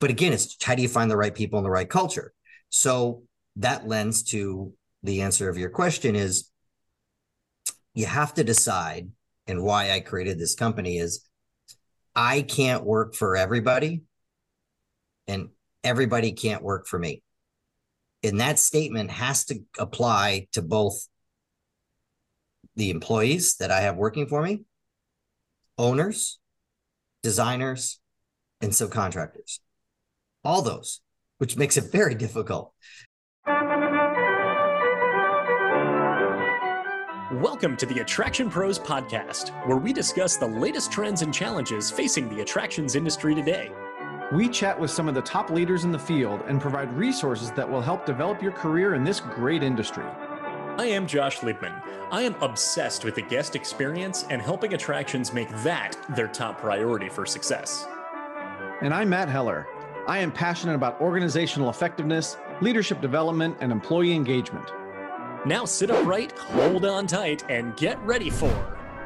but again, it's how do you find the right people in the right culture? So that lends to the answer of your question is you have to decide and why I created this company is I can't work for everybody and everybody can't work for me. And that statement has to apply to both the employees that I have working for me, owners, designers, and subcontractors. All those, which makes it very difficult. Welcome to the Attraction Pros podcast, where we discuss the latest trends and challenges facing the attractions industry today. We chat with some of the top leaders in the field and provide resources that will help develop your career in this great industry. I am Josh Liebman. I am obsessed with the guest experience and helping attractions make that their top priority for success. And I'm Matt Heller. I am passionate about organizational effectiveness, leadership development, and employee engagement. Now sit upright, hold on tight, and get ready for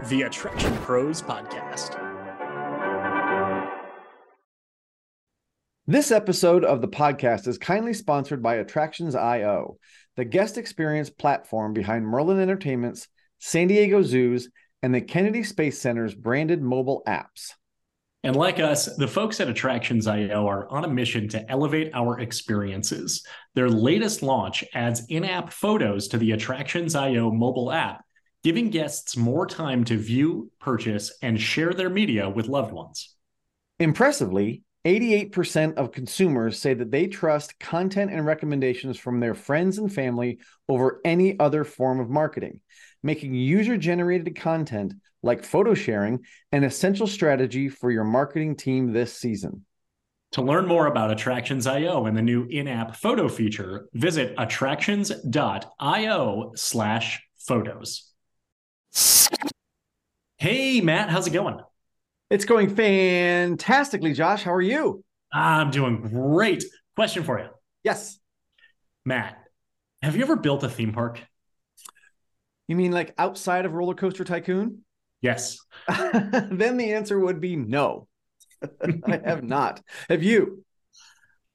the Attraction Pros Podcast. This episode of the podcast is kindly sponsored by Attractions.io, the guest experience platform behind Merlin Entertainment's, San Diego Zoo's, and the Kennedy Space Center's branded mobile apps. And like us, the folks at Attractions.io are on a mission to elevate our experiences. Their latest launch adds in app photos to the Attractions.io mobile app, giving guests more time to view, purchase, and share their media with loved ones. Impressively, 88% of consumers say that they trust content and recommendations from their friends and family over any other form of marketing, making user generated content like photo sharing an essential strategy for your marketing team this season. To learn more about Attractions.io and the new in app photo feature, visit attractions.io slash photos. Hey, Matt, how's it going? It's going fantastically, Josh. How are you? I'm doing great. Question for you. Yes. Matt, have you ever built a theme park? You mean like outside of Roller Coaster Tycoon? Yes. then the answer would be no. I have not. Have you?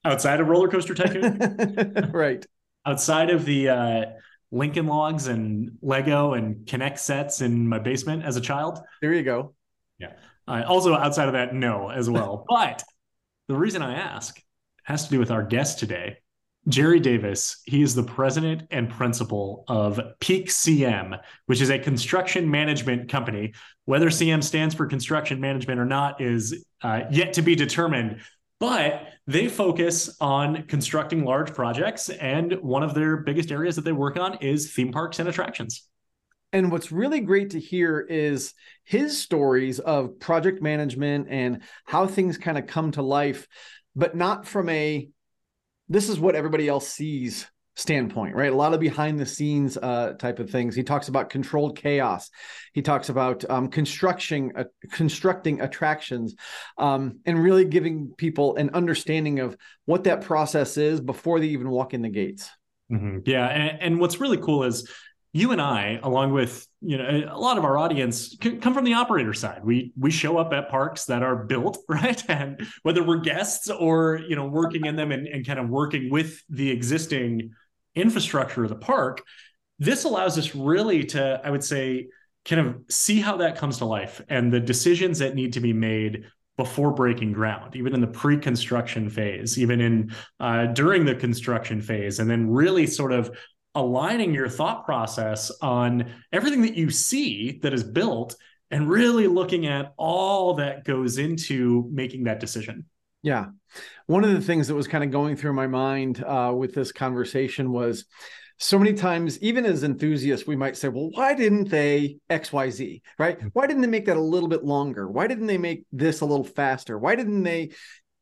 Outside of Roller Coaster Tycoon? right. Outside of the uh, Lincoln Logs and Lego and K'NEX sets in my basement as a child? There you go. Yeah. Uh, also, outside of that, no, as well. but the reason I ask has to do with our guest today, Jerry Davis. He is the president and principal of Peak CM, which is a construction management company. Whether CM stands for construction management or not is uh, yet to be determined. But they focus on constructing large projects, and one of their biggest areas that they work on is theme parks and attractions. And what's really great to hear is his stories of project management and how things kind of come to life, but not from a this is what everybody else sees standpoint, right? A lot of behind the scenes uh, type of things. He talks about controlled chaos. He talks about um, construction, uh, constructing attractions, um, and really giving people an understanding of what that process is before they even walk in the gates. Mm-hmm. Yeah, and, and what's really cool is you and I, along with you know a lot of our audience, come from the operator side. We we show up at parks that are built right, and whether we're guests or you know working in them and, and kind of working with the existing infrastructure of the park, this allows us really to, I would say, kind of see how that comes to life and the decisions that need to be made before breaking ground, even in the pre-construction phase, even in uh, during the construction phase, and then really sort of aligning your thought process on everything that you see that is built and really looking at all that goes into making that decision. Yeah. One of the things that was kind of going through my mind uh, with this conversation was so many times, even as enthusiasts, we might say, well, why didn't they XYZ, right? Mm-hmm. Why didn't they make that a little bit longer? Why didn't they make this a little faster? Why didn't they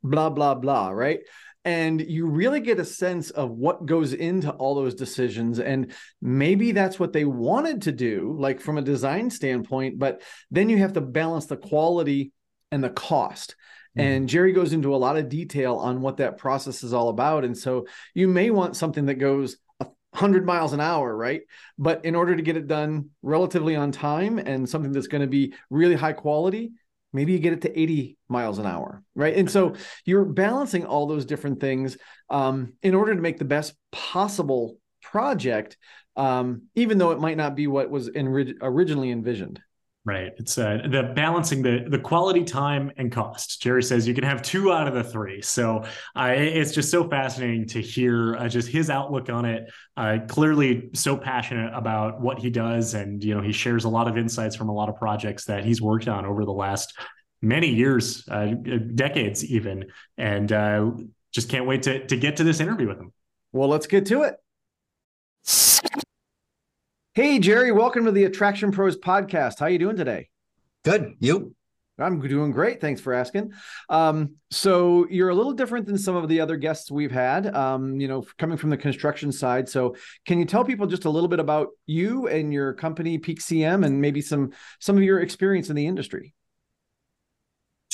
blah, blah, blah, right? And you really get a sense of what goes into all those decisions and maybe that's what they wanted to do like from a design standpoint but then you have to balance the quality and the cost mm-hmm. and jerry goes into a lot of detail on what that process is all about and so you may want something that goes 100 miles an hour, right? But in order to get it done relatively on time and something that's going to be really high quality, maybe you get it to 80 miles an hour right? And so you're balancing all those different things um, in order to make the best possible project um, even though it might not be what was in, originally envisioned Right. It's uh, the balancing the the quality time and cost. Jerry says you can have two out of the three. So uh, it's just so fascinating to hear uh, just his outlook on it. Uh, clearly, so passionate about what he does, and you know he shares a lot of insights from a lot of projects that he's worked on over the last many years, uh, decades even, and uh, just can't wait to to get to this interview with him. Well, let's get to it. Hey, Jerry, welcome to the Attraction Pros podcast. How are you doing today? Good. You? I'm doing great. Thanks for asking. Um, so you're a little different than some of the other guests we've had, um, you know, coming from the construction side. So can you tell people just a little bit about you and your company, Peak CM, and maybe some some of your experience in the industry?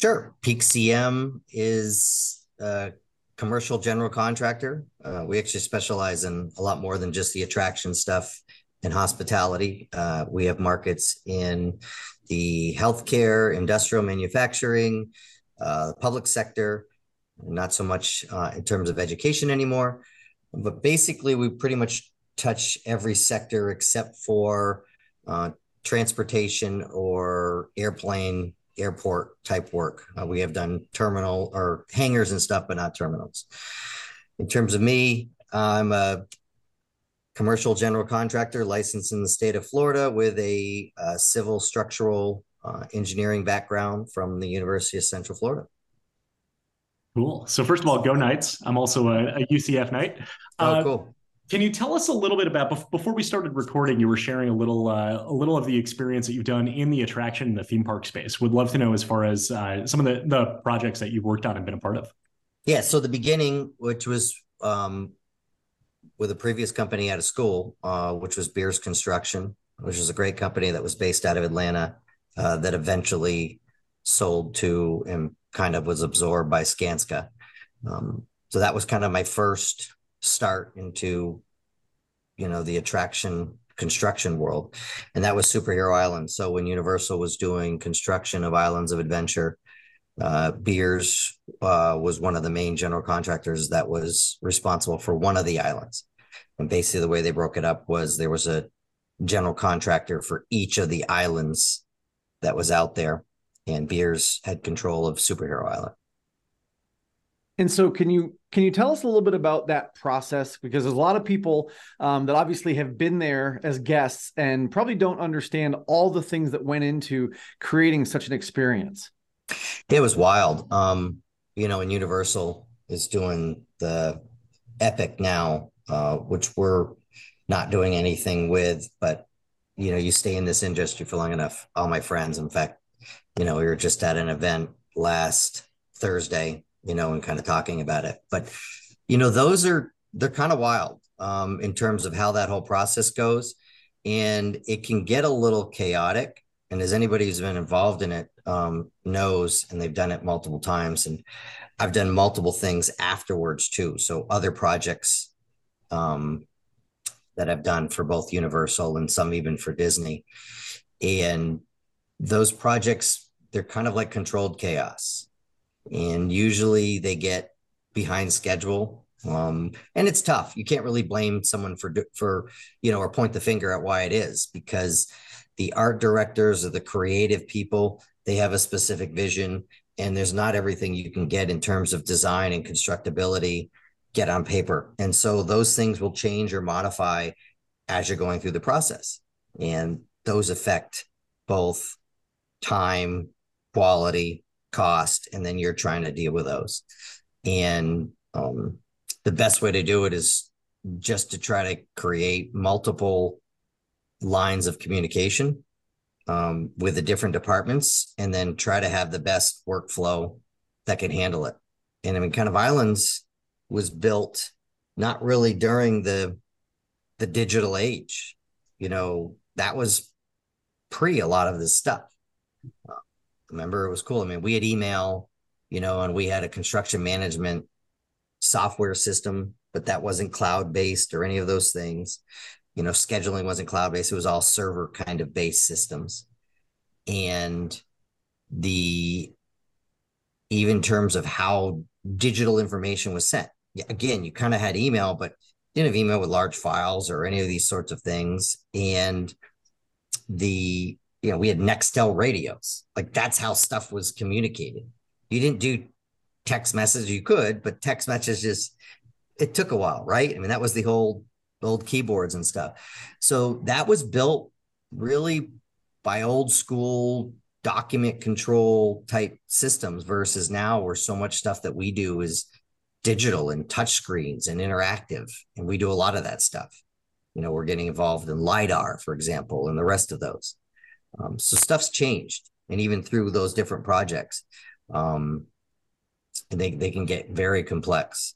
Sure. Peak CM is a commercial general contractor. Uh, we actually specialize in a lot more than just the attraction stuff and hospitality. Uh, we have markets in the healthcare, industrial manufacturing, uh, public sector, not so much uh, in terms of education anymore. But basically, we pretty much touch every sector except for uh, transportation or airplane, airport type work. Uh, we have done terminal or hangars and stuff, but not terminals. In terms of me, I'm a commercial general contractor licensed in the state of Florida with a uh, civil structural uh, engineering background from the University of Central Florida. Cool. So first of all, go Knights. I'm also a, a UCF Knight. Oh, uh, cool. Can you tell us a little bit about before we started recording? You were sharing a little, uh, a little of the experience that you've done in the attraction and the theme park space. Would love to know as far as uh, some of the the projects that you've worked on and been a part of. Yeah. So the beginning, which was um, with a previous company out of school, uh, which was Beers Construction, which is a great company that was based out of Atlanta, uh, that eventually sold to and kind of was absorbed by Skanska. Um, so that was kind of my first start into, you know, the attraction construction world, and that was Superhero Island. So when Universal was doing construction of Islands of Adventure, uh, Beers uh, was one of the main general contractors that was responsible for one of the islands. And basically, the way they broke it up was there was a general contractor for each of the islands that was out there, and Beers had control of Superhero Island. And so, can you can you tell us a little bit about that process? Because there's a lot of people um, that obviously have been there as guests and probably don't understand all the things that went into creating such an experience. It was wild. Um, you know, and Universal is doing the Epic now uh, which we're not doing anything with. But you know, you stay in this industry for long enough. All my friends, in fact, you know, we were just at an event last Thursday, you know, and kind of talking about it. But you know, those are they're kind of wild um, in terms of how that whole process goes, and it can get a little chaotic. And as anybody who's been involved in it um, knows, and they've done it multiple times, and I've done multiple things afterwards too. So other projects um, that I've done for both Universal and some even for Disney. And those projects, they're kind of like controlled chaos. And usually they get behind schedule. Um, and it's tough. You can't really blame someone for, for, you know, or point the finger at why it is because the art directors or the creative people, they have a specific vision and there's not everything you can get in terms of design and constructability get on paper. And so those things will change or modify as you're going through the process. And those affect both time, quality, cost, and then you're trying to deal with those. And um, the best way to do it is just to try to create multiple lines of communication um, with the different departments and then try to have the best workflow that can handle it. And I mean, kind of islands was built not really during the the digital age. You know, that was pre a lot of this stuff. Uh, remember, it was cool. I mean, we had email, you know, and we had a construction management software system, but that wasn't cloud based or any of those things. You know, scheduling wasn't cloud based; it was all server kind of based systems. And the even terms of how digital information was sent. Again, you kind of had email, but didn't have email with large files or any of these sorts of things. And the you know we had Nextel radios, like that's how stuff was communicated. You didn't do text messages. You could, but text messages it took a while, right? I mean, that was the whole old keyboards and stuff. So that was built really by old school document control type systems versus now where so much stuff that we do is digital and touch screens and interactive and we do a lot of that stuff. You know we're getting involved in lidar for example and the rest of those. Um, so stuff's changed and even through those different projects um, they, they can get very complex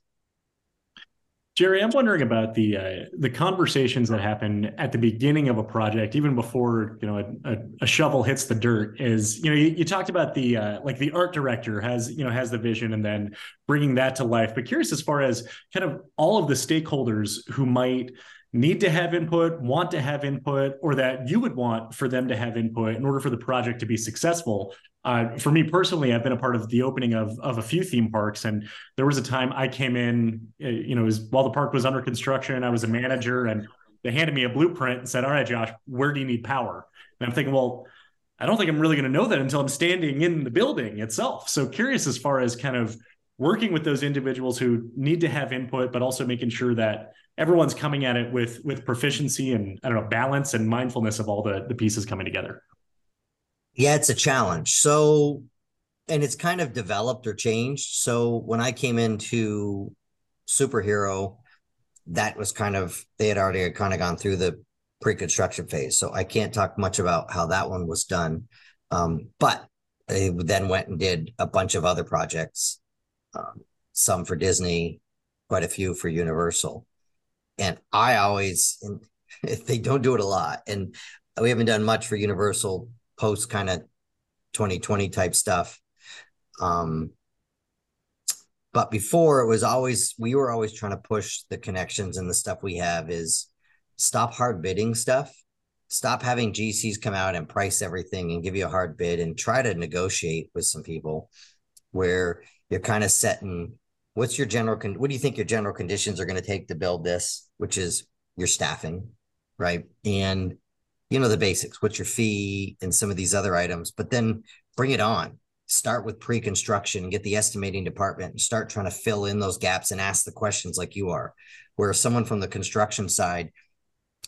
Jerry, I'm wondering about the uh, the conversations that happen at the beginning of a project, even before you know a, a, a shovel hits the dirt. Is you know you, you talked about the uh, like the art director has you know has the vision and then bringing that to life. But curious as far as kind of all of the stakeholders who might need to have input, want to have input, or that you would want for them to have input in order for the project to be successful. Uh, for me personally, I've been a part of the opening of of a few theme parks, and there was a time I came in, uh, you know, was, while the park was under construction, I was a manager, and they handed me a blueprint and said, "All right, Josh, where do you need power?" And I'm thinking, well, I don't think I'm really going to know that until I'm standing in the building itself. So curious as far as kind of working with those individuals who need to have input, but also making sure that everyone's coming at it with with proficiency and I don't know balance and mindfulness of all the the pieces coming together. Yeah, it's a challenge. So, and it's kind of developed or changed. So when I came into superhero, that was kind of they had already kind of gone through the pre-construction phase. So I can't talk much about how that one was done. Um, but they then went and did a bunch of other projects, um, some for Disney, quite a few for Universal. And I always, they don't do it a lot, and we haven't done much for Universal post kind of 2020 type stuff. Um, but before it was always we were always trying to push the connections and the stuff we have is stop hard bidding stuff. Stop having gcs come out and price everything and give you a hard bid and try to negotiate with some people where you're kind of setting what's your general con- what do you think your general conditions are going to take to build this which is your staffing right? And you know the basics what's your fee and some of these other items but then bring it on. Start with pre-construction get the estimating department and start trying to fill in those gaps and ask the questions like you are where someone from the construction side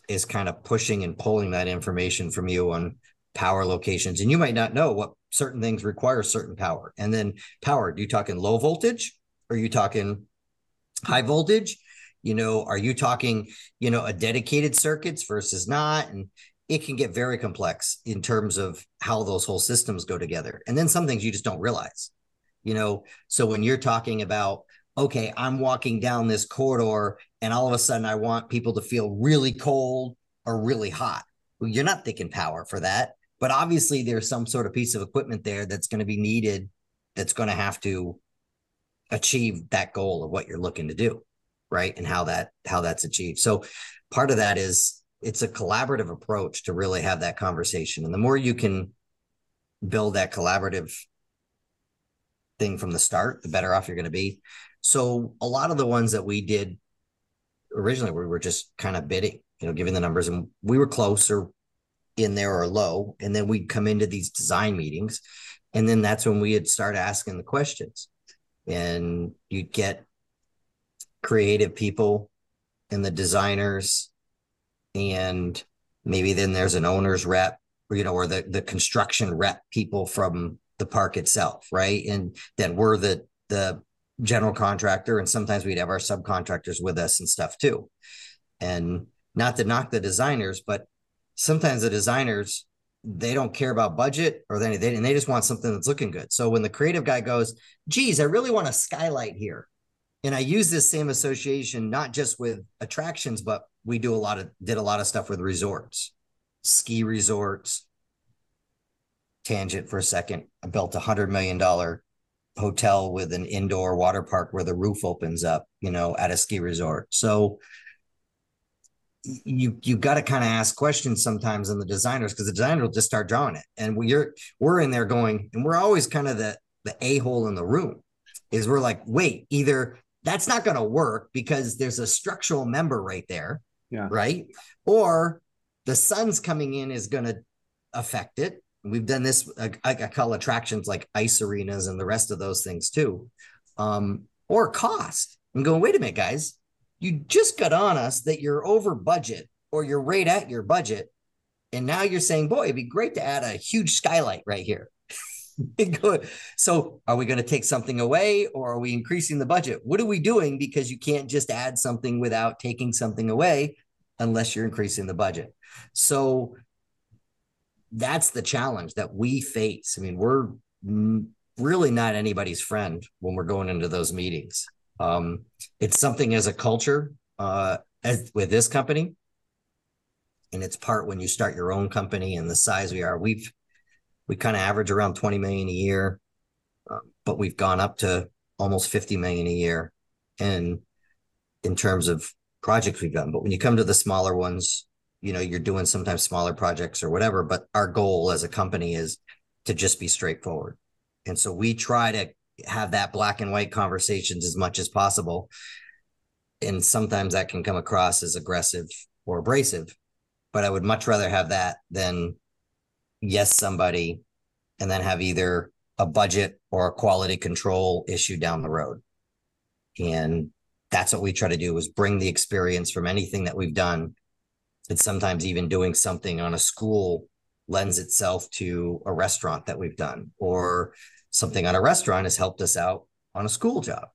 is kind of pushing and pulling that information from you on power locations. And you might not know what certain things require certain power. And then power do you talking low voltage or are you talking high voltage you know are you talking you know a dedicated circuits versus not and it can get very complex in terms of how those whole systems go together. And then some things you just don't realize, you know. So when you're talking about, okay, I'm walking down this corridor and all of a sudden I want people to feel really cold or really hot. Well, you're not thinking power for that. But obviously, there's some sort of piece of equipment there that's going to be needed that's going to have to achieve that goal of what you're looking to do right and how that how that's achieved so part of that is it's a collaborative approach to really have that conversation. And the more you can build that collaborative thing from the start, the better off you're going to be. So a lot of the ones that we did originally, we were just kind of bidding, you know, giving the numbers, and we were closer in there or low, and then we'd come into these design meetings, and then that's when we would start asking the questions, and you'd get creative people and the designers and maybe then there's an owner's rep, you know, or the the construction rep people from the park itself, right? And then we're the the general contractor, and sometimes we'd have our subcontractors with us and stuff too. And not to knock the designers, but sometimes the designers they don't care about budget or they, they and they just want something that's looking good. So when the creative guy goes, "Geez, I really want a skylight here," and I use this same association not just with attractions, but we do a lot of did a lot of stuff with resorts, ski resorts. Tangent for a second. I built a hundred million dollar hotel with an indoor water park where the roof opens up, you know, at a ski resort. So you you got to kind of ask questions sometimes in the designers because the designer will just start drawing it and we're we're in there going and we're always kind of the the a-hole in the room is we're like wait either that's not going to work because there's a structural member right there yeah. right? Or the sun's coming in is going to affect it. We've done this I, I call attractions like ice arenas and the rest of those things too. Um or cost. I'm going wait a minute guys. You just got on us that you're over budget or you're right at your budget. And now you're saying, boy, it'd be great to add a huge skylight right here. so are we going to take something away or are we increasing the budget? What are we doing? Because you can't just add something without taking something away unless you're increasing the budget. So that's the challenge that we face. I mean, we're really not anybody's friend when we're going into those meetings. Um, it's something as a culture uh, as with this company, and it's part when you start your own company and the size we are. We've we kind of average around 20 million a year, uh, but we've gone up to almost 50 million a year, and in terms of projects we've done. But when you come to the smaller ones, you know you're doing sometimes smaller projects or whatever. But our goal as a company is to just be straightforward, and so we try to have that black and white conversations as much as possible. And sometimes that can come across as aggressive or abrasive, but I would much rather have that than yes somebody and then have either a budget or a quality control issue down the road. And that's what we try to do is bring the experience from anything that we've done. And sometimes even doing something on a school lends itself to a restaurant that we've done or something on a restaurant has helped us out on a school job.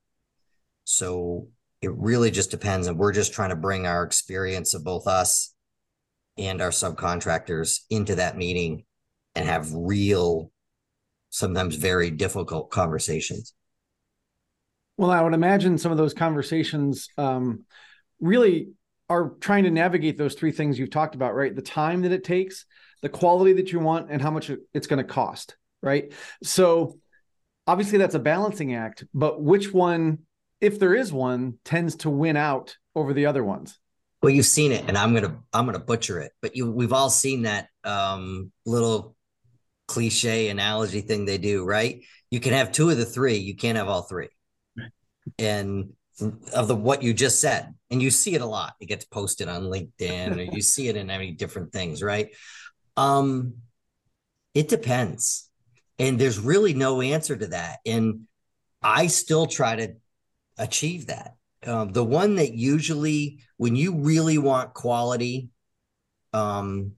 So it really just depends. And we're just trying to bring our experience of both us and our subcontractors into that meeting and have real, sometimes very difficult conversations. Well, I would imagine some of those conversations um, really are trying to navigate those three things you've talked about, right? The time that it takes, the quality that you want, and how much it's going to cost, right? So obviously that's a balancing act, but which one, if there is one, tends to win out over the other ones? Well, you've seen it, and I'm gonna I'm gonna butcher it, but you we've all seen that um, little cliche analogy thing they do, right? You can have two of the three, you can't have all three. And of the what you just said, and you see it a lot. It gets posted on LinkedIn, or you see it in many different things, right? Um, it depends and there's really no answer to that and i still try to achieve that um, the one that usually when you really want quality um,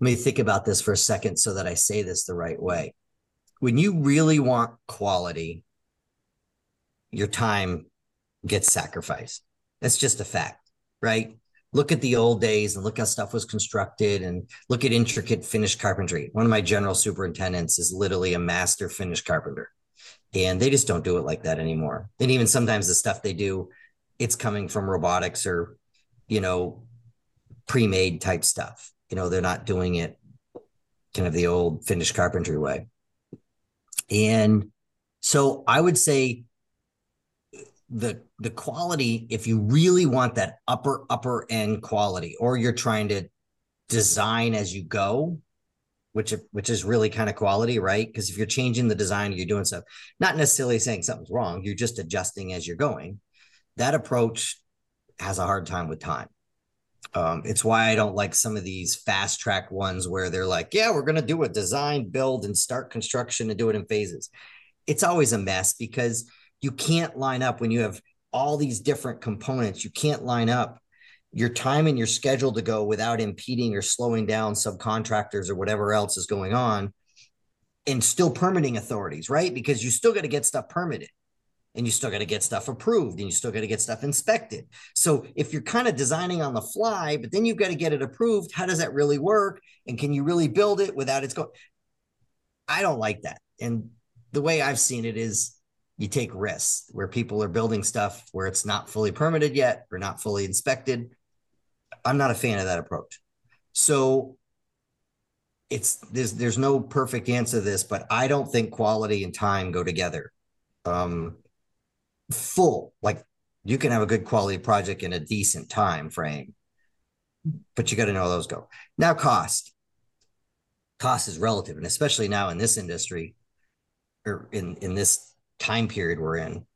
let me think about this for a second so that i say this the right way when you really want quality your time gets sacrificed that's just a fact right look at the old days and look how stuff was constructed and look at intricate finished carpentry. One of my general superintendents is literally a master finish carpenter. And they just don't do it like that anymore. And even sometimes the stuff they do, it's coming from robotics or, you know, pre-made type stuff. You know, they're not doing it kind of the old finished carpentry way. And so I would say the the quality if you really want that upper upper end quality or you're trying to design as you go which which is really kind of quality right? Because if you're changing the design you're doing stuff not necessarily saying something's wrong you're just adjusting as you're going. That approach has a hard time with time um, it's why i don't like some of these fast track ones where they're like yeah we're going to do a design build and start construction and do it in phases it's always a mess because you can't line up when you have all these different components. You can't line up your time and your schedule to go without impeding or slowing down subcontractors or whatever else is going on and still permitting authorities, right? Because you still got to get stuff permitted and you still got to get stuff approved and you still got to get stuff inspected. So if you're kind of designing on the fly, but then you've got to get it approved, how does that really work? And can you really build it without it's going? I don't like that. And the way I've seen it is you take risks where people are building stuff where it's not fully permitted yet or not fully inspected. I'm not a fan of that approach. So it's there's there's no perfect answer to this, but I don't think quality and time go together. Um full like you can have a good quality project in a decent time frame but you got to know how those go. Now, cost. Cost is relative, and especially now in this industry, or in in this time period we're in,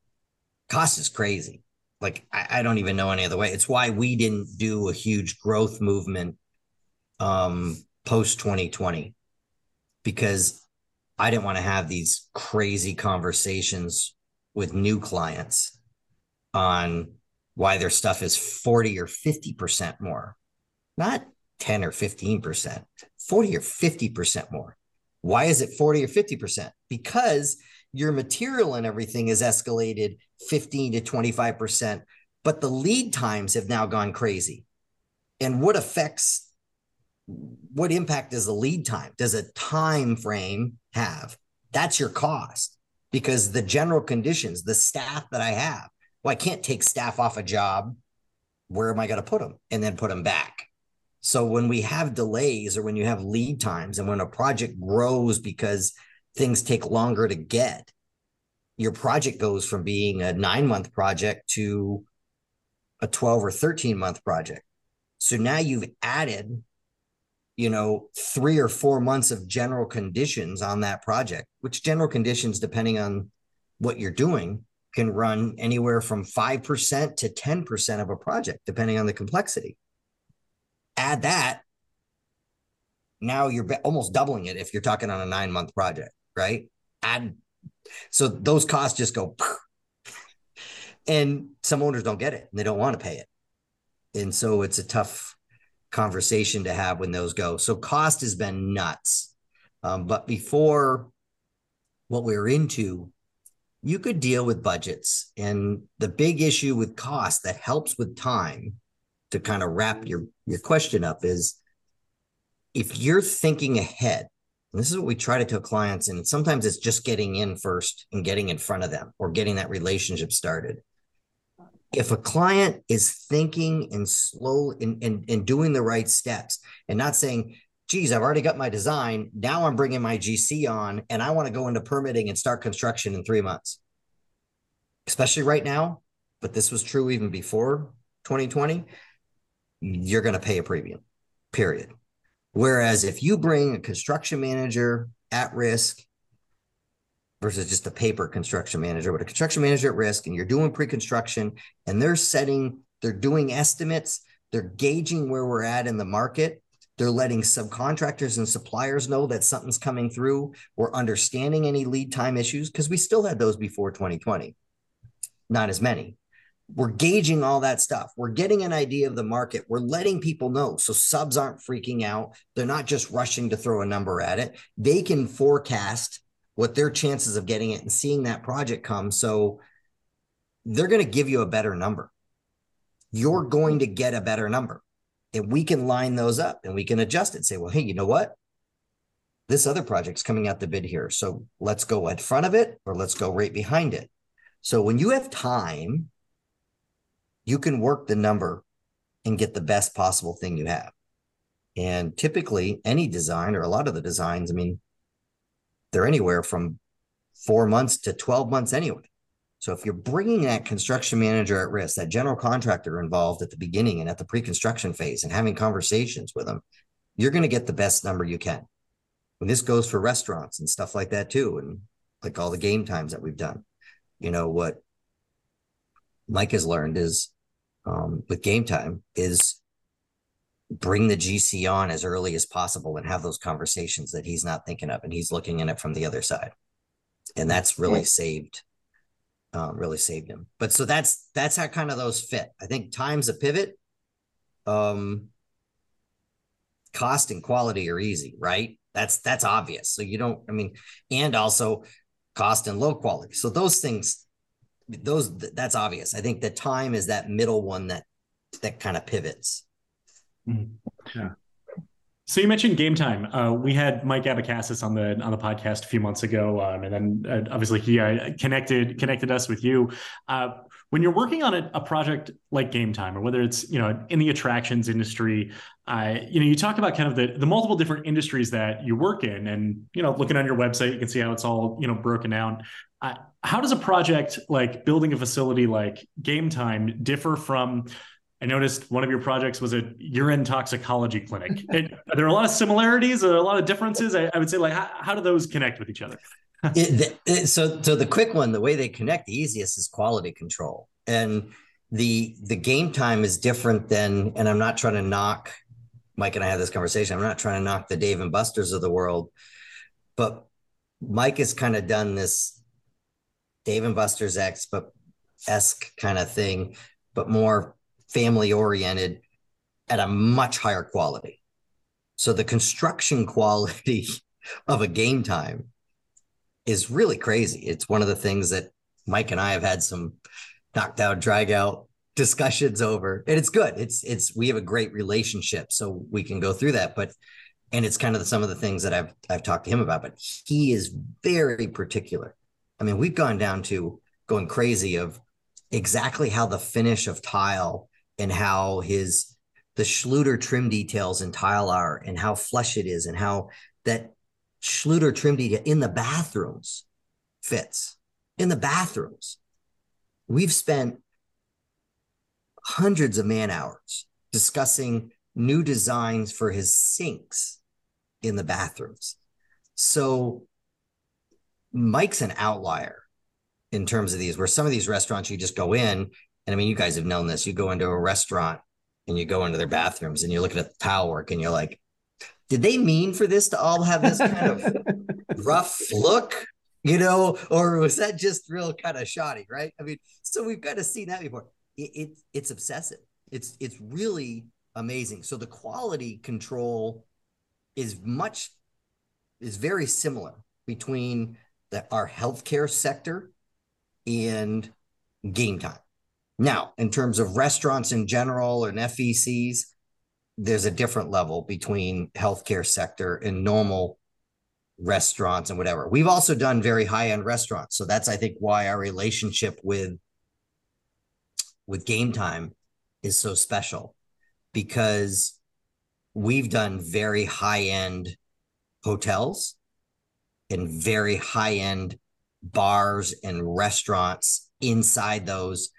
cost is crazy. Like I, I don't even know any other way. It's why we didn't do a huge growth movement um, post 2020 because I didn't want to have these crazy conversations with new clients on why their stuff is 40 or 50% more, not 10 or 15%, 40 or 50% more. Why is it 40 or 50%? Because your material and everything is escalated 15 to 25%, but the lead times have now gone crazy. And what affects what impact does the lead time does a time frame have that's your cost because the general conditions the staff that i have well i can't take staff off a job. Where am i going to put them and then put them back. So when we have delays or when you have lead times and when a project grows because things take longer to get your project goes from being a 9 month project to a 12 or 13 month project. So now you've added you know, three or four months of general conditions on that project, which general conditions, depending on what you're doing, can run anywhere from 5% to 10% of a project, depending on the complexity. Add that. Now you're almost doubling it if you're talking on a nine month project, right? Add so those costs just go, and some owners don't get it and they don't want to pay it. And so it's a tough conversation to have when those go. So cost has been nuts. Um, but before what we are into, you could deal with budgets. And the big issue with cost that helps with time to kind of wrap your, your question up is if you're thinking ahead, and this is what we try to tell clients, and sometimes it's just getting in first and getting in front of them or getting that relationship started if a client is thinking and slow and, and, and doing the right steps and not saying, geez, I've already got my design. Now I'm bringing my GC on and I want to go into permitting and start construction in three months, especially right now. But this was true even before 2020. You're going to pay a premium, period. Whereas if you bring a construction manager at risk versus just a paper construction manager, but a construction manager at risk, and you're doing pre-construction and they're setting, they're doing estimates, they're gauging where we're at in the market. They're letting subcontractors and suppliers know that something's coming through. We're understanding any lead time issues because we still had those before 2020. Not as many. We're gauging all that stuff. We're getting an idea of the market. We're letting people know. So subs aren't freaking out. They're not just rushing to throw a number at it. They can forecast what their chances of getting it and seeing that project come. So they're going to give you a better number. You're mm-hmm. going to get a better number. And we can line those up and we can adjust it. Say, well, hey, you know what? This other project's coming out the bid here. So let's go in front of it or let's go right behind it. So when you have time, you can work the number and get the best possible thing you have. And typically, any design or a lot of the designs, I mean, they're anywhere from four months to 12 months anyway. So if you're bringing that construction manager at risk, that general contractor involved at the beginning and at the pre-construction phase and having conversations with them, you're going to get the best number you can. And this goes for restaurants and stuff like that too. And like all the game times that we've done, you know, what Mike has learned is um, with game time is bring the GC on as early as possible and have those conversations that he's not thinking of and he's looking in it from the other side. And that's really yeah. saved um, really saved him. But so that's that's how kind of those fit. I think time's a pivot. Um cost and quality are easy, right? That's that's obvious. So you don't, I mean, and also cost and low quality. So those things, those that's obvious. I think the time is that middle one that that kind of pivots. Mm-hmm. Yeah. So you mentioned game time. Uh, we had Mike Abacassis on the on the podcast a few months ago, um, and then uh, obviously he uh, connected connected us with you. Uh, when you're working on a, a, project like Game Time, or whether it's you know in the attractions industry, uh, you know you talk about kind of the the multiple different industries that you work in, and you know looking on your website, you can see how it's all you know broken down. Uh, how does a project like building a facility like Game Time differ from I noticed one of your projects was a urine toxicology clinic. Are there a lot of similarities or a lot of differences? I, I would say, like, how, how, do those connect with each other? it, it, so, so the quick one, the way they connect, the easiest is quality control, and the the game time is different than. And I'm not trying to knock Mike and I have this conversation. I'm not trying to knock the Dave and Buster's of the world, but Mike has kind of done this Dave and Buster's X, but esque kind of thing, but more family oriented at a much higher quality. So the construction quality of a game time is really crazy. It's one of the things that Mike and I have had some knocked out, drag out discussions over. And it's good. It's it's we have a great relationship. So we can go through that. But and it's kind of some of the things that I've I've talked to him about. But he is very particular. I mean, we've gone down to going crazy of exactly how the finish of tile and how his the Schluter trim details in tile are and how flush it is and how that Schluter trim detail in the bathrooms fits in the bathrooms. We've spent hundreds of man hours discussing new designs for his sinks in the bathrooms. So Mike's an outlier in terms of these, where some of these restaurants you just go in, and I mean, you guys have known this. You go into a restaurant and you go into their bathrooms and you're looking at the tile work and you're like, did they mean for this to all have this kind of rough look? You know, or was that just real kind of shoddy, right? I mean, so we've got to see that before. It, it it's obsessive. It's it's really amazing. So the quality control is much is very similar between the, our healthcare sector and game time. Now, in terms of restaurants in general and FECs, there's a different level between healthcare sector and normal restaurants and whatever. We've also done very high-end restaurants. So that's I think why our relationship with with game time is so special because we've done very high-end hotels and very high-end bars and restaurants inside those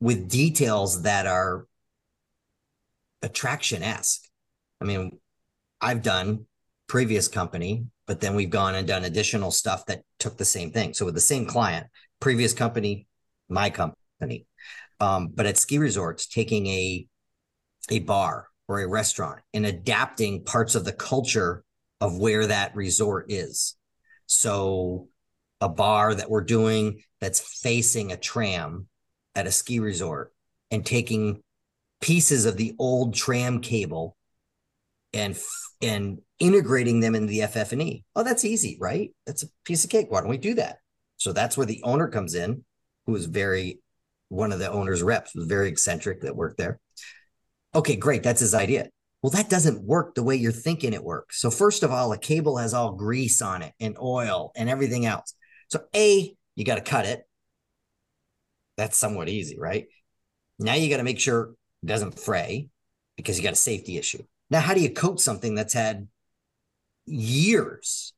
with details that are attraction esque. I mean, I've done previous company, but then we've gone and done additional stuff that took the same thing. So with the same client, previous company, my company, um, but at ski resorts, taking a a bar or a restaurant and adapting parts of the culture of where that resort is. So a bar that we're doing that's facing a tram at a ski resort and taking pieces of the old tram cable and and integrating them into the FF&E. Oh, that's easy, right? That's a piece of cake. Why don't we do that? So that's where the owner comes in, who is very one of the owner's reps was very eccentric that worked there. Okay, great. That's his idea. Well, that doesn't work the way you're thinking it works. So first of all, a cable has all grease on it and oil and everything else. So A, you got to cut it. That's somewhat easy, right? Now you got to make sure it doesn't fray because you got a safety issue. Now, how do you coat something that's had years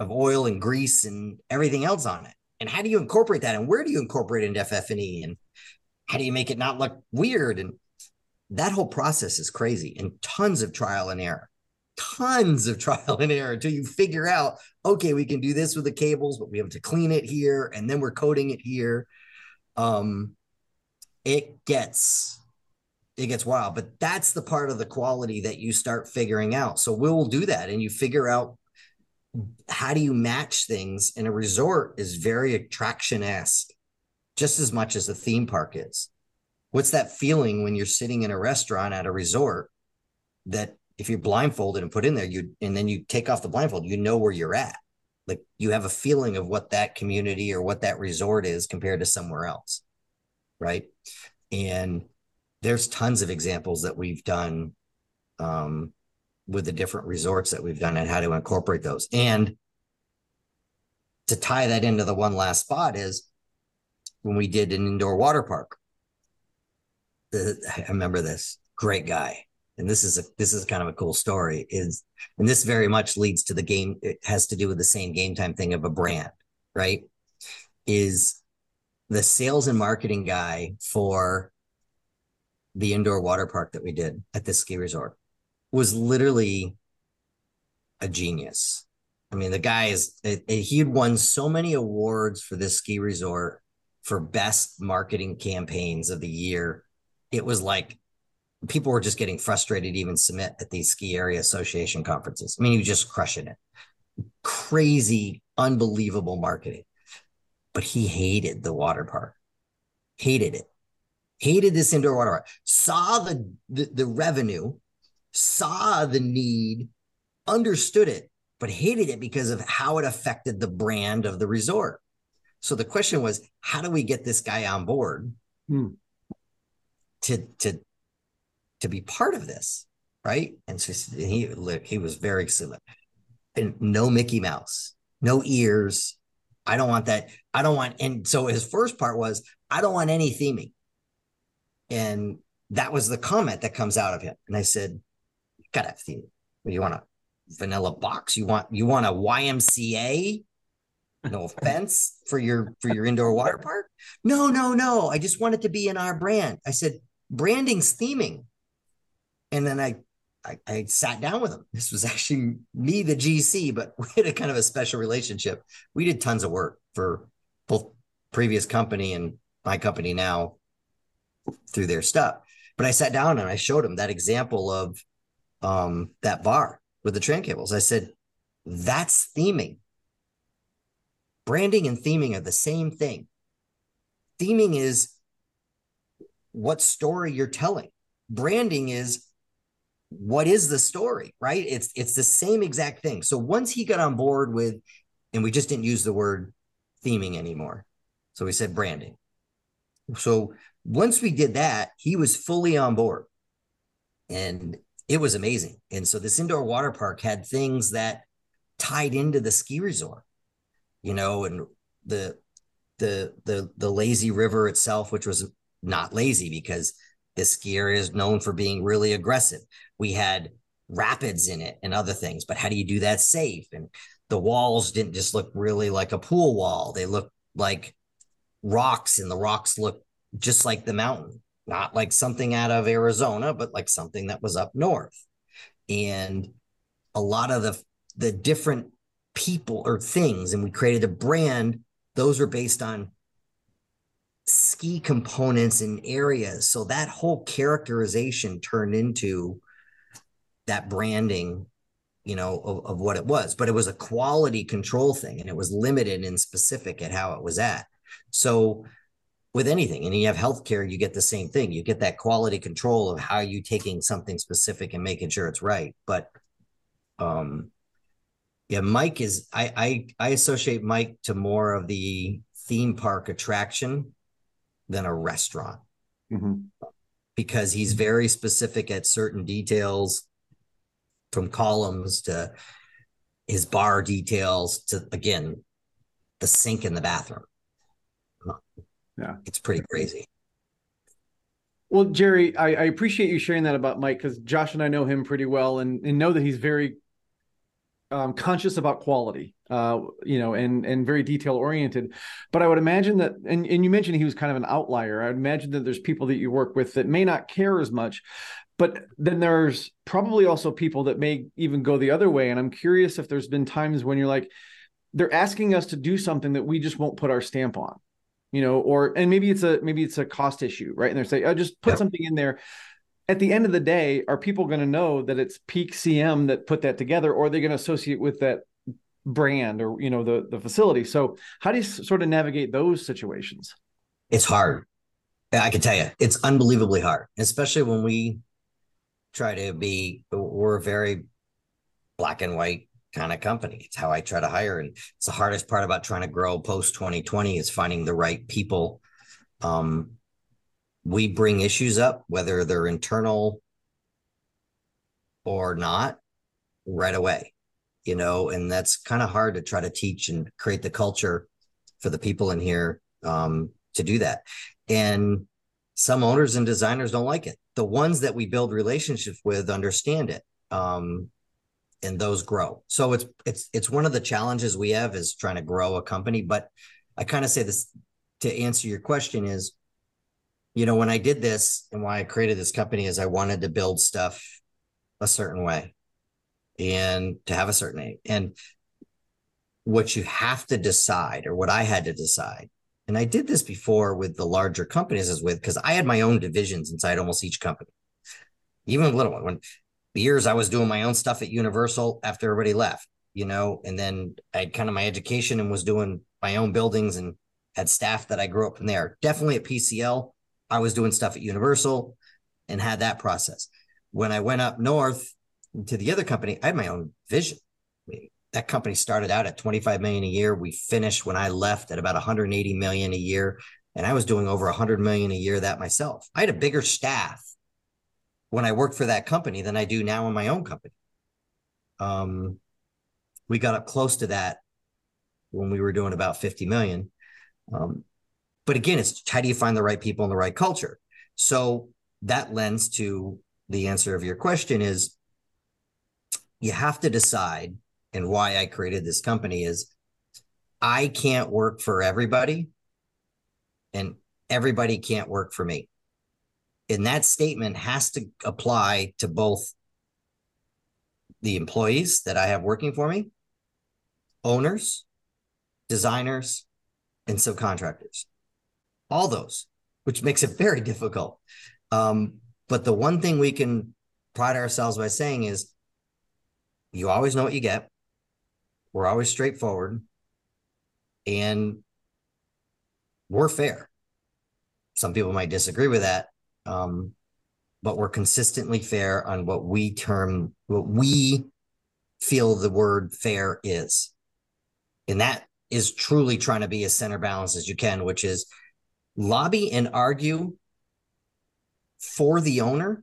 of oil and grease and everything else on it? And how do you incorporate that? And where do you incorporate it into FF&E? And how do you make it not look weird? And that whole process is crazy and tons of trial and error tons of trial and error until you figure out okay we can do this with the cables but we have to clean it here and then we're coating it here um it gets it gets wild but that's the part of the quality that you start figuring out so we'll do that and you figure out how do you match things in a resort is very attraction-esque just as much as a theme park is what's that feeling when you're sitting in a restaurant at a resort that if you're blindfolded and put in there, you and then you take off the blindfold, you know where you're at. Like you have a feeling of what that community or what that resort is compared to somewhere else. Right. And there's tons of examples that we've done um, with the different resorts that we've done and how to incorporate those. And to tie that into the one last spot is when we did an indoor water park. The, I remember this great guy and this is a this is kind of a cool story is and this very much leads to the game it has to do with the same game time thing of a brand right is the sales and marketing guy for the indoor water park that we did at this ski resort was literally a genius. I mean, the guy is, he had won so many awards for this ski resort for best marketing campaigns of the year. It was like people were just getting frustrated to even submit at these ski area association conferences. I mean, he was just crushing it. Crazy, unbelievable marketing. But he hated the water park, hated it, hated this indoor water park, saw the, the, the revenue, saw the need, understood it, but hated it because of how it affected the brand of the resort. So the question was, how do we get this guy on board hmm. to to to be part of this, right? And so he he was very excellent. And no Mickey Mouse, no ears. I don't want that. I don't want. And so his first part was, I don't want any theming. And that was the comment that comes out of him. And I said, you gotta have theming. You want a vanilla box? You want you want a YMCA? No offense for your for your indoor water park. No, no, no. I just want it to be in our brand. I said, branding's theming. And then I, I, I sat down with him. This was actually me, the GC, but we had a kind of a special relationship. We did tons of work for both previous company and my company now through their stuff. But I sat down and I showed him that example of um, that bar with the tram cables. I said, that's theming. Branding and theming are the same thing. Theming is what story you're telling. Branding is what is the story, right? It's it's the same exact thing. So once he got on board with, and we just didn't use the word theming anymore. So we said branding. So once we did that, he was fully on board. And it was amazing. And so this indoor water park had things that tied into the ski resort, you know, and the the the the lazy river itself, which was not lazy because this ski area is known for being really aggressive. We had rapids in it and other things, but how do you do that safe? And the walls didn't just look really like a pool wall. They looked like rocks, and the rocks looked just like the mountain, not like something out of Arizona, but like something that was up north. And a lot of the the different people or things, and we created a brand. Those were based on ski components and areas. So that whole characterization turned into that branding, you know, of, of, what it was. But it was a quality control thing and it was limited and specific at how it was at. So with anything, and you have healthcare, you get the same thing. You get that quality control of how you taking something specific and making sure it's right. But um yeah, Mike is I I I associate Mike to more of the theme park attraction than a restaurant. Mm-hmm. because he's very specific at certain details from columns to his bar details to again the sink in the bathroom. Yeah. It's pretty crazy. Well jerry i, I appreciate you sharing that about mike because josh and i know him pretty well and, and know that he's very um, conscious about quality, uh, you know, and and very detail oriented. But I would imagine that, and and you mentioned he was kind of an outlier. I would imagine that there's people that you work with that may not care as much, but then there's probably also people that may even go the other way. And I'm curious if there's been times when you're like, they're asking us to do something that we just won't put our stamp on you know or and maybe it's a maybe it's a cost issue right and they're saying oh just put something in there at the end of the day, are people going to know that it's Peak CM that put that together, or are they going to associate with that brand or you know the the facility? So how do you sort of navigate those situations? It's hard. I can tell you, it's unbelievably hard, especially when we try to be. We're a very black and white kind of company. It's how I try to hire, and it's the hardest part about trying to grow post 2020 is finding the right people um, we bring issues up, whether they're internal or not, right away, you know, and that's kind of hard to try to teach and create the culture for the people in here um, to do that. And some owners and designers don't like it. The ones that we build relationships with understand it. Um, and those grow. So it's it's it's one of the challenges we have is trying to grow a company. But I kind of say this to answer your question is you know, when I did this and why I created this company is I wanted to build stuff a certain way and to have a certain aim. And what you have to decide, or what I had to decide, and I did this before with the larger companies as with because I had my own divisions inside almost each company, even a little one. When years I was doing my own stuff at Universal after everybody left, you know, and then I had kind of my education and was doing my own buildings and had staff that I grew up from there. Definitely at PCL, I was doing stuff at Universal and had that process. When I went up north to the other company, I had my own vision. I mean, that company started out at 25 million a year. We finished when I left at about 180 million a year. And I was doing over 100 million a year that myself. I had a bigger staff when I worked for that company than I do now in my own company. Um, we got up close to that when we were doing about 50 million. Um, but again, it's how do you find the right people in the right culture? So that lends to the answer of your question is you have to decide and why I created this company is I can't work for everybody and everybody can't work for me. And that statement has to apply to both the employees that I have working for me, owners, designers, and subcontractors. All those, which makes it very difficult. Um, but the one thing we can pride ourselves by saying is you always know what you get. We're always straightforward and we're fair. Some people might disagree with that. Um, but we're consistently fair on what we term, what we feel the word fair is. And that is truly trying to be as center balanced as you can, which is lobby and argue for the owner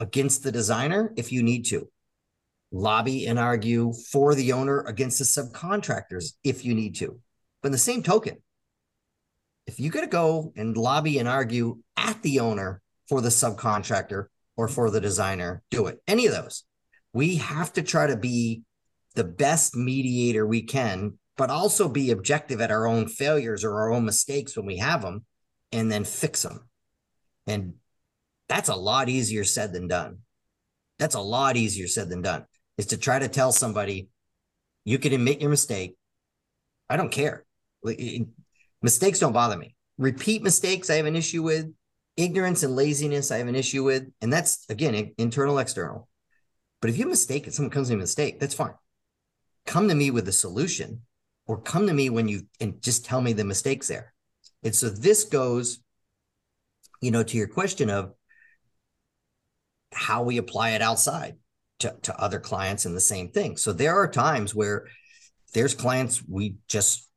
against the designer if you need to lobby and argue for the owner against the subcontractors if you need to. But in the same token, if you got to go and lobby and argue at the owner for the subcontractor or for the designer, do it. Any of those. We have to try to be the best mediator we can, but also be objective at our own failures or our own mistakes when we have them and then fix them. And that's a lot easier said than done. That's a lot easier said than done is to try to tell somebody you can admit your mistake. I don't care. Mistakes don't bother me. Repeat mistakes, I have an issue with. Ignorance and laziness, I have an issue with. And that's, again, internal, external. But if you mistake it, someone comes to me mistake, that's fine. Come to me with a solution or come to me when you and just tell me the mistakes there. And so this goes, you know, to your question of how we apply it outside to, to other clients and the same thing. So there are times where there's clients we just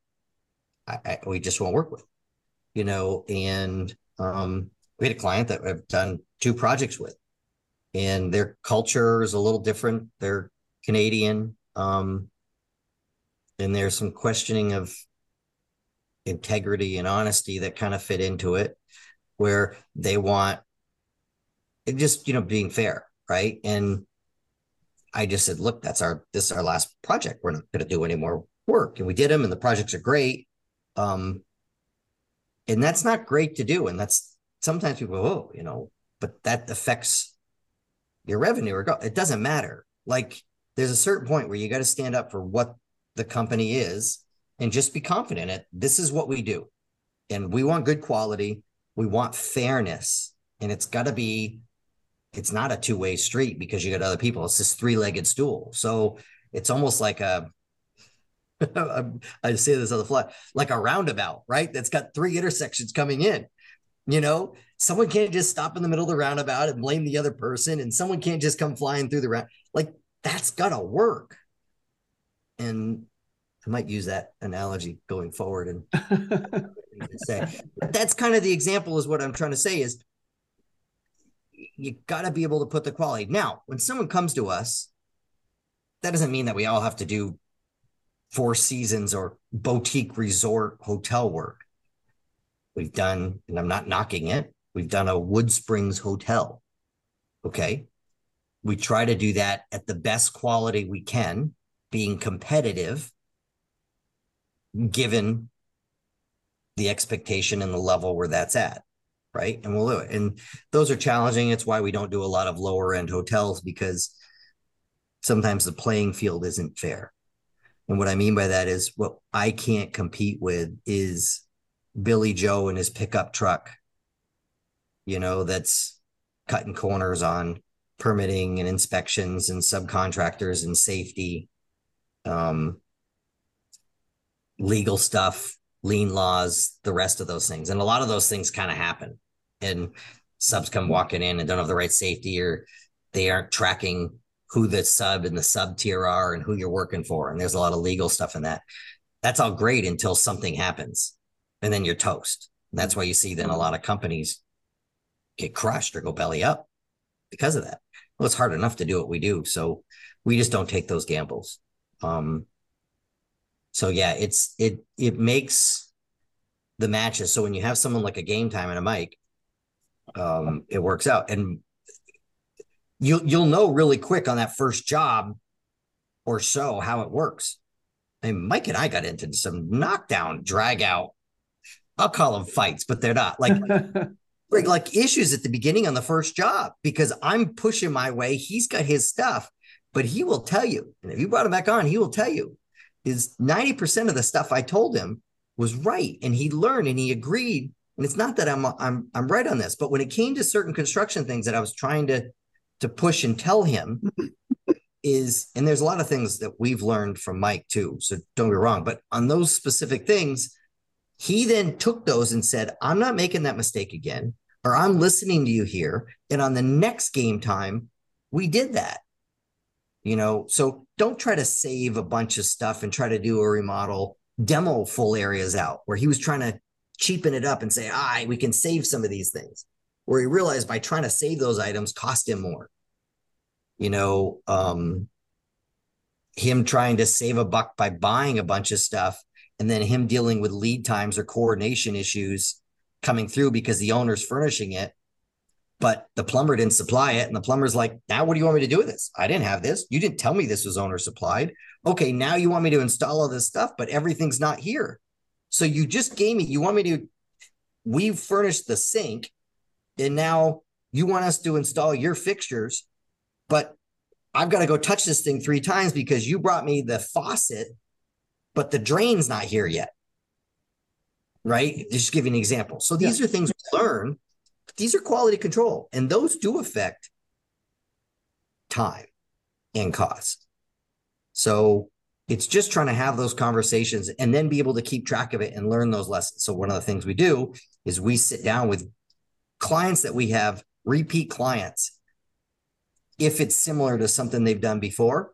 I, I, we just won't work with, you know, and um, we had a client that I've done two projects with, and their culture is a little different. They're Canadian, um, and there's some questioning of integrity and honesty that kind of fit into it, where they want it just you know being fair, right? And I just said, look, that's our this is our last project. We're not going to do any more work, and we did them, and the projects are great. Um, and that's not great to do, and that's sometimes people, oh, you know, but that affects your revenue or go. It doesn't matter. Like there's a certain point where you got to stand up for what the company is and just be confident it. This is what we do, and we want good quality. We want fairness, and it's got to be it's not a two-way street because you got other people. It's this three-legged stool. So it's almost like a I say this on the fly, like a roundabout, right? That's got three intersections coming in. You know, someone can't just stop in the middle of the roundabout and blame the other person, and someone can't just come flying through the round. Like that's gotta work. And I might use that analogy going forward and say but that's kind of the example is what I'm trying to say is you got to be able to put the quality. Now, when someone comes to us, that doesn't mean that we all have to do four seasons or boutique resort hotel work. We've done, and I'm not knocking it, we've done a Wood Springs hotel. Okay. We try to do that at the best quality we can, being competitive, given the expectation and the level where that's at. right? And we'll do it. And those are challenging. It's why we don't do a lot of lower end hotels because sometimes the playing field isn't fair. And what I mean by that is what I can't compete with is Billy Joe and his pickup truck, you know, that's cutting corners on permitting and inspections and subcontractors and safety, um, legal stuff, lien laws, the rest of those things. And a lot of those things kind of happen. And subs come walking in and don't have the right safety or they aren't tracking who the sub and the sub tier are and who you're working for. And there's a lot of legal stuff in that. That's all great until something happens and then you're toast. And that's why you see then a lot of companies get crushed or go belly up because of that. Well, it's hard enough to do what we do. So we just don't take those gambles. Um, so yeah, it's it it makes the matches. So when you have someone like a game time and a Mike, um, it works out. And you'll you'll know really quick on that first job or so how it works. I mean, Mike and I got into some knockdown, drag out. I'll call them fights, but they're not like like like issues at the beginning on the first job because I'm pushing my way. He's got his stuff, but he will tell you, and if you brought him back on, he will tell you is 90% of the stuff I told him was right. And he learned and he agreed. And it's not that I'm I'm I'm right on this, but when it came to certain construction things that I was trying to to push and tell him is, and there's a lot of things that we've learned from Mike too. So don't be wrong, but on those specific things, he then took those and said, I'm not making that mistake again, or I'm listening to you here. And on the next game time, we did that. You know, so don't try to save a bunch of stuff and try to do a remodel, demo full areas out where he was trying to cheapen it up and say, ah, we can save some of these things where he realized by trying to save those items cost him more. You know, um, him trying to save a buck by buying a bunch of stuff and then him dealing with lead times or coordination issues coming through because the owner's furnishing it but the plumber didn't supply it and the plumber's like now what do you want me to do with this i didn't have this you didn't tell me this was owner supplied okay now you want me to install all this stuff but everything's not here so you just gave me you want me to we've furnished the sink and now you want us to install your fixtures, but I've got to go touch this thing three times because you brought me the faucet, but the drain's not here yet. Right? Just give you an example. So these yeah. are things we learn. These are quality control, and those do affect time and cost. So it's just trying to have those conversations and then be able to keep track of it and learn those lessons. So one of the things we do is we sit down with clients that we have, repeat clients, if it's similar to something they've done before,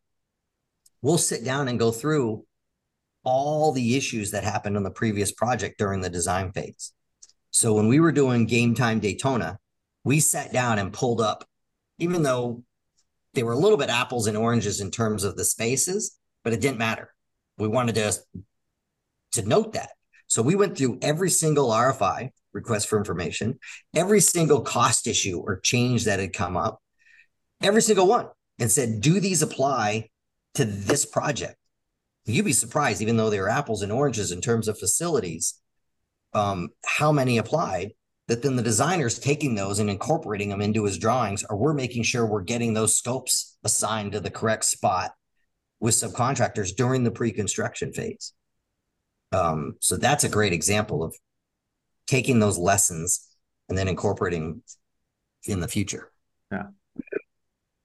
we'll sit down and go through all the issues that happened on the previous project during the design phase. So when we were doing game time Daytona, we sat down and pulled up, even though they were a little bit apples and oranges in terms of the spaces, but it didn't matter. We wanted to, to note that. So we went through every single RFI request for information, every single cost issue or change that had come up, every single one, and said, do these apply to this project? You'd be surprised, even though they were apples and oranges in terms of facilities, um, how many applied. That then the designer's taking those and incorporating them into his drawings, or we're making sure we're getting those scopes assigned to the correct spot with subcontractors during the pre-construction phase. Um, so that's a great example of taking those lessons and then incorporating in the future. Yeah.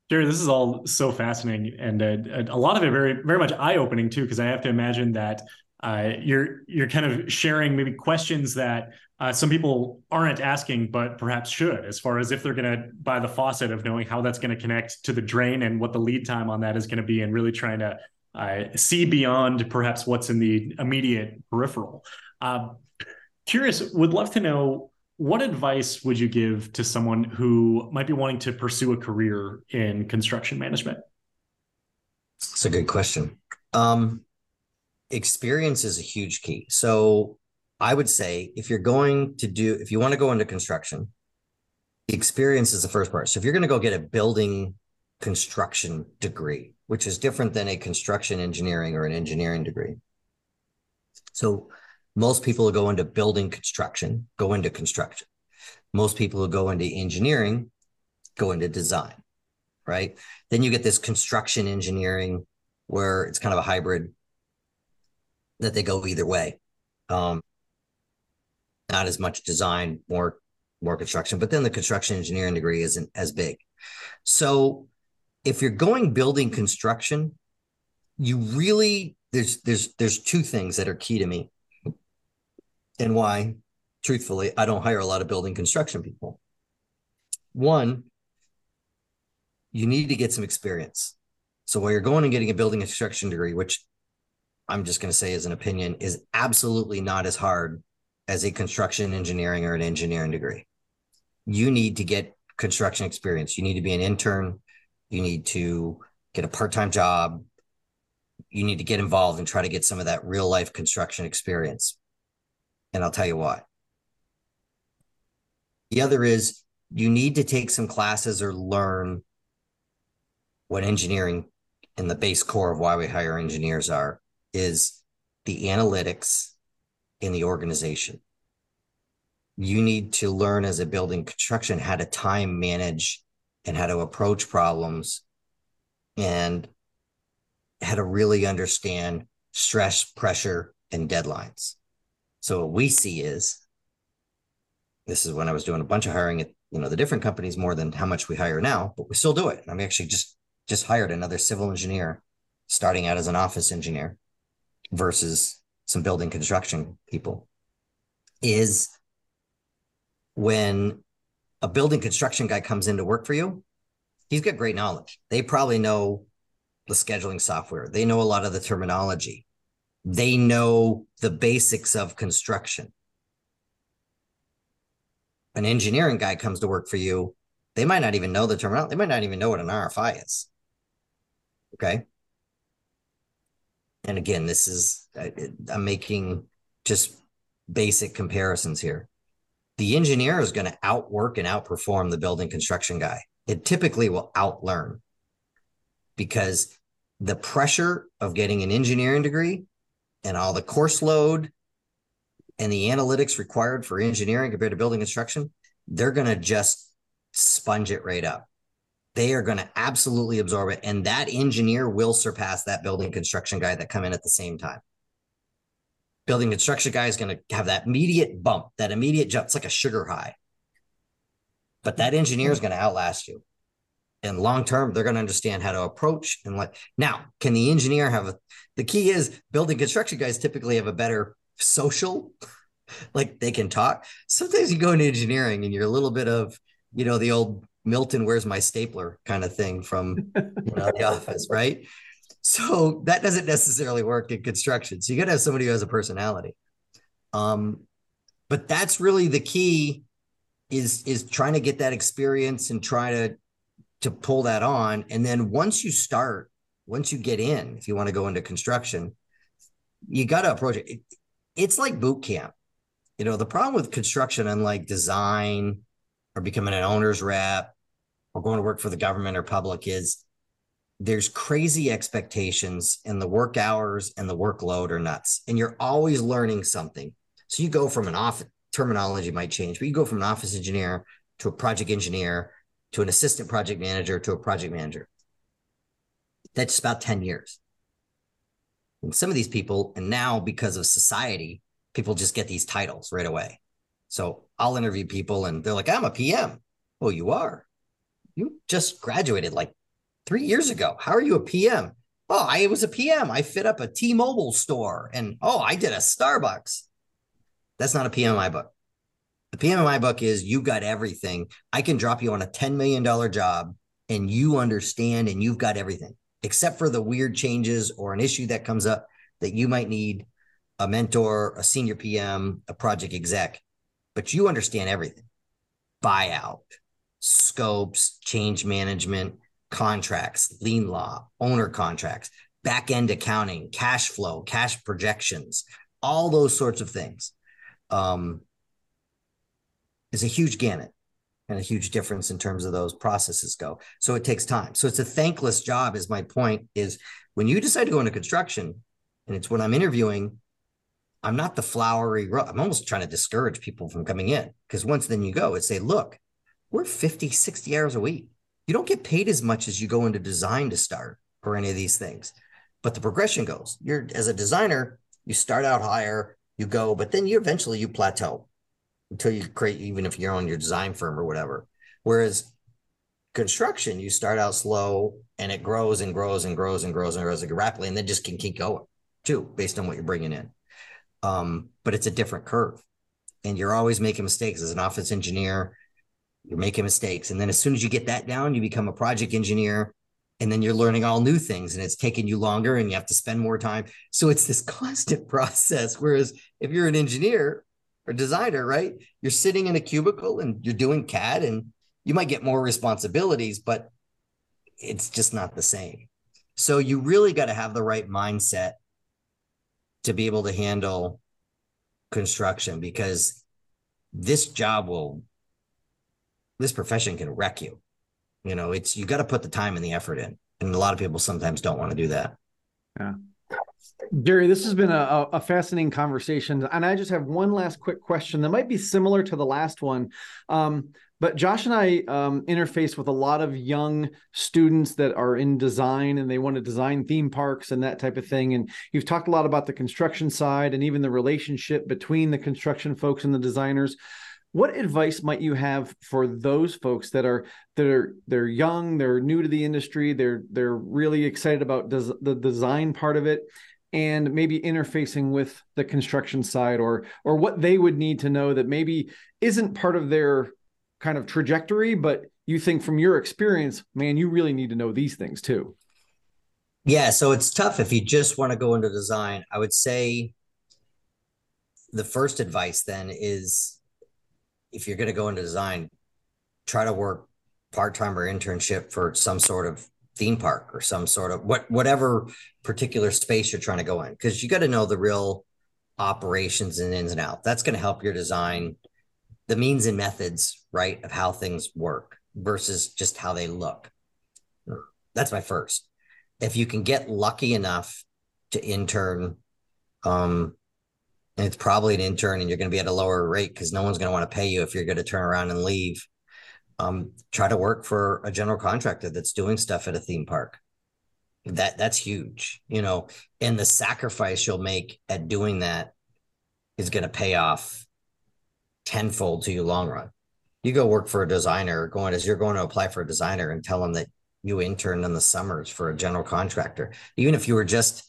Jerry, this is all so fascinating, and uh, a lot of it very, very much eye-opening too. Because I have to imagine that uh, you're you're kind of sharing maybe questions that uh, some people aren't asking, but perhaps should, as far as if they're going to buy the faucet, of knowing how that's going to connect to the drain and what the lead time on that is going to be, and really trying to uh, see beyond perhaps what's in the immediate peripheral. Um, curious, would love to know what advice would you give to someone who might be wanting to pursue a career in construction management? That's a good question. Um, experience is a huge key. So I would say if you're going to do, if you want to go into construction, experience is the first part. So if you're going to go get a building construction degree, which is different than a construction engineering or an engineering degree. So most people go into building construction, go into construction. Most people who go into engineering go into design, right? Then you get this construction engineering where it's kind of a hybrid that they go either way. Um, not as much design, more more construction, but then the construction engineering degree isn't as big. So if you're going building construction, you really there's there's there's two things that are key to me and why truthfully I don't hire a lot of building construction people. One, you need to get some experience. So while you're going and getting a building construction degree, which I'm just going to say as an opinion is absolutely not as hard as a construction engineering or an engineering degree. You need to get construction experience. You need to be an intern. You need to get a part time job. You need to get involved and try to get some of that real life construction experience. And I'll tell you why. The other is you need to take some classes or learn what engineering and the base core of why we hire engineers are is the analytics in the organization. You need to learn as a building construction how to time manage and how to approach problems and how to really understand stress, pressure, and deadlines. So what we see is this is when I was doing a bunch of hiring at you know the different companies more than how much we hire now, but we still do it. I'm actually just just hired another civil engineer starting out as an office engineer versus some building construction people is when a building construction guy comes in to work for you, he's got great knowledge. They probably know the scheduling software. They know a lot of the terminology. They know the basics of construction. An engineering guy comes to work for you, they might not even know the terminology. They might not even know what an RFI is. Okay. And again, this is, I, I'm making just basic comparisons here. The engineer is going to outwork and outperform the building construction guy. It typically will outlearn because the pressure of getting an engineering degree and all the course load and the analytics required for engineering compared to building construction, they're going to just sponge it right up they are going to absolutely absorb it. And that engineer will surpass that building construction guy that come in at the same time. Building construction guy is going to have that immediate bump, that immediate jump. It's like a sugar high. But that engineer is going to outlast you. And long term, they're going to understand how to approach and like now, can the engineer have a the key is building construction guys typically have a better social, like they can talk. Sometimes you go into engineering and you're a little bit of, you know, the old Milton, where's my stapler kind of thing from you know, the office, right? So that doesn't necessarily work in construction. So you got to have somebody who has a personality. Um, but that's really the key is is trying to get that experience and try to to pull that on. And then once you start, once you get in, if you want to go into construction, you got to approach it. it. It's like boot camp. You know, the problem with construction, unlike design or becoming an owner's rep or going to work for the government or public is there's crazy expectations and the work hours and the workload are nuts. And you're always learning something. So you go from an office terminology might change but you go from an office engineer to a project engineer to an assistant project manager to a project manager. That's about 10 years. And some of these people and now because of society people just get these titles right away. So i'll interview people and they're like i'm a pm oh you are you just graduated like three years ago. How are you a PM? Oh, I was a PM. I fit up a T-Mobile store, and oh, I did a Starbucks. That's not a PM in my book. The PM in my book is you got everything. I can drop you on a $10 million job and you understand and you've got everything, except for the weird changes or an issue that comes up that you might need a mentor, a senior PM, a project exec, but you understand everything. Buyout, scopes, change management, contracts, lien law, owner contracts, back end accounting, cash flow, cash projections, all those sorts of things. Um, is a huge gamut and a huge difference in terms of those processes go. So it takes time. So it's a thankless job, is my point, is when you decide to go into construction, and it's when I'm interviewing, I'm not the flowery. I'm almost trying to discourage people from coming in because once then you go and say, look, we're 50, 60 hours a week. You don't get paid as much as you go into design to start or any of these things. But the progression goes. You're as a designer, you start out higher, you go, but then you eventually you plateau until you create, even if you're on your design firm or whatever. Whereas construction, you start out slow and it grows and grows and grows and grows and grows rapidly, and then just can keep going too, based on what you're bringing in. Um, but it's a different curve, and you're always making mistakes as an office engineer. You're making mistakes, and then as soon as you get that down, you become a project engineer, and then you're learning all new things, and it's taking you longer, and you have to spend more time. So it's this constant process. Whereas if you're an engineer or designer, right, you're sitting in a cubicle and you're doing CAD and you might get more responsibilities, but it's just not the same. So you really got to have the right mindset to be able to handle construction because this job will this profession can wreck you. You know, it's you got to put the time and the effort in. And a lot of people sometimes don't want to do that. Yeah. Jerry, this has been a, a, fascinating conversation. And I just have one last quick question that might be similar to the last one. Um, but Josh and I um, interface with a lot of young students that are in design and they want to design theme parks and that type of thing. And you've talked a lot about the construction side and even the relationship between the construction folks and the designers. What advice might you have for those folks that are that are they're young, they're new to the industry, they're they're really excited about des- the design part of it, and maybe interfacing with the construction side, or or what they would need to know that maybe isn't part of their kind of trajectory, but you think from your experience, man, you really need to know these things too. Yeah, so it's tough if you just want to go into design. I would say the first advice then is if you're going to go into design, try to work part-time or internship for some sort of theme park or some sort of what whatever particular space you're trying to go in because you got to know the real operations and ins and outs. That's going to help your design the means and methods, right, of how things work versus just how they look. That's my first. If you can get lucky enough to intern, um, and it's probably an intern and you're going to be at a lower rate because no one's going to want to pay you if you're going to turn around and leave. Um, try to work for a general contractor that's doing stuff at a theme park. That that's huge, you know, and the sacrifice you'll make at doing that is going to pay off tenfold to you long run. You go work for a designer, going as you're going to apply for a designer and tell them that you interned in the summers for a general contractor. Even if you were just,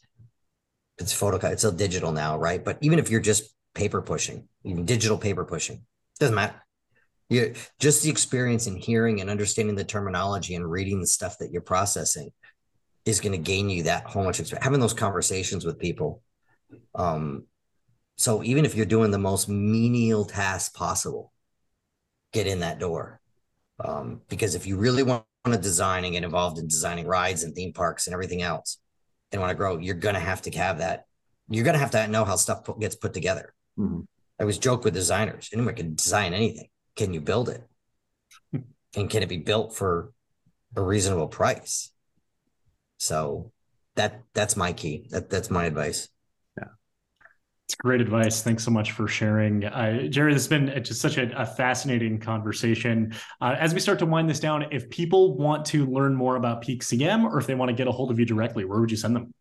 it's photo, it's all digital now, right? But even if you're just paper pushing, even digital paper pushing, doesn't matter. You just the experience in hearing and understanding the terminology and reading the stuff that you're processing is going to gain you that whole much experience. Having those conversations with people, um, so even if you're doing the most menial task possible, get in that door. Um, because if you really want to design and get involved in designing rides and theme parks and everything else and want to grow, you're going to have to have that. You're going to have to know how stuff put, gets put together. Mm-hmm. I always joke with designers anyone can design anything. Can you build it? and can it be built for a reasonable price? So that that's my key. That that's my advice. It's great advice. Thanks so much for sharing. Uh, Jerry, this has been just such a, a fascinating conversation. Uh, as we start to wind this down, if people want to learn more about Peak CM or if they want to get a hold of you directly, where would you send them?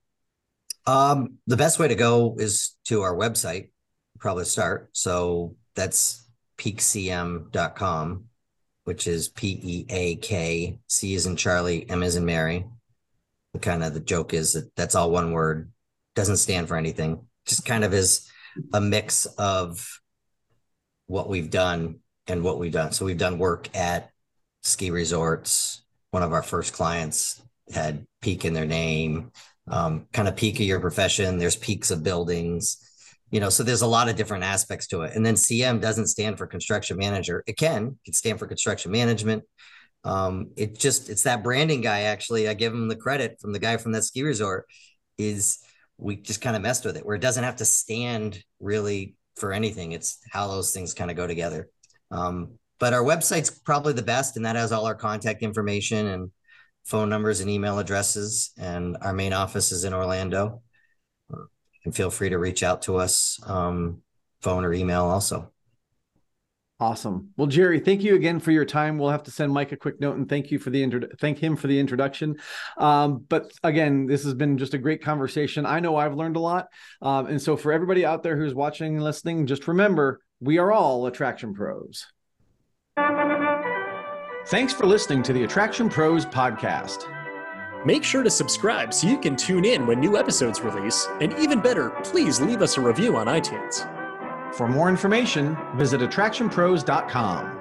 Um, the best way to go is to our website, probably start. So that's peakcm.com, which is P E A K, C is in Charlie, M is in Mary. The kind of the joke is that that's all one word, doesn't stand for anything just kind of is a mix of what we've done and what we've done. So we've done work at ski resorts. One of our first clients had peak in their name, um, kind of peak of your profession. There's peaks of buildings, you know, so there's a lot of different aspects to it. And then CM doesn't stand for construction manager. It can, it can stand for construction management. Um, it just, it's that branding guy. Actually, I give him the credit from the guy from that ski resort is we just kind of messed with it where it doesn't have to stand really for anything. It's how those things kind of go together. Um, but our website's probably the best, and that has all our contact information and phone numbers and email addresses. And our main office is in Orlando. and feel free to reach out to us, um, phone or email also. Awesome. Well, Jerry, thank you again for your time. We'll have to send Mike a quick note and thank you for the intro- thank him for the introduction. Um, but again, this has been just a great conversation. I know I've learned a lot, um, and so for everybody out there who's watching and listening, just remember we are all attraction pros. Thanks for listening to the Attraction Pros podcast. Make sure to subscribe so you can tune in when new episodes release, and even better, please leave us a review on iTunes. For more information, visit attractionpros.com.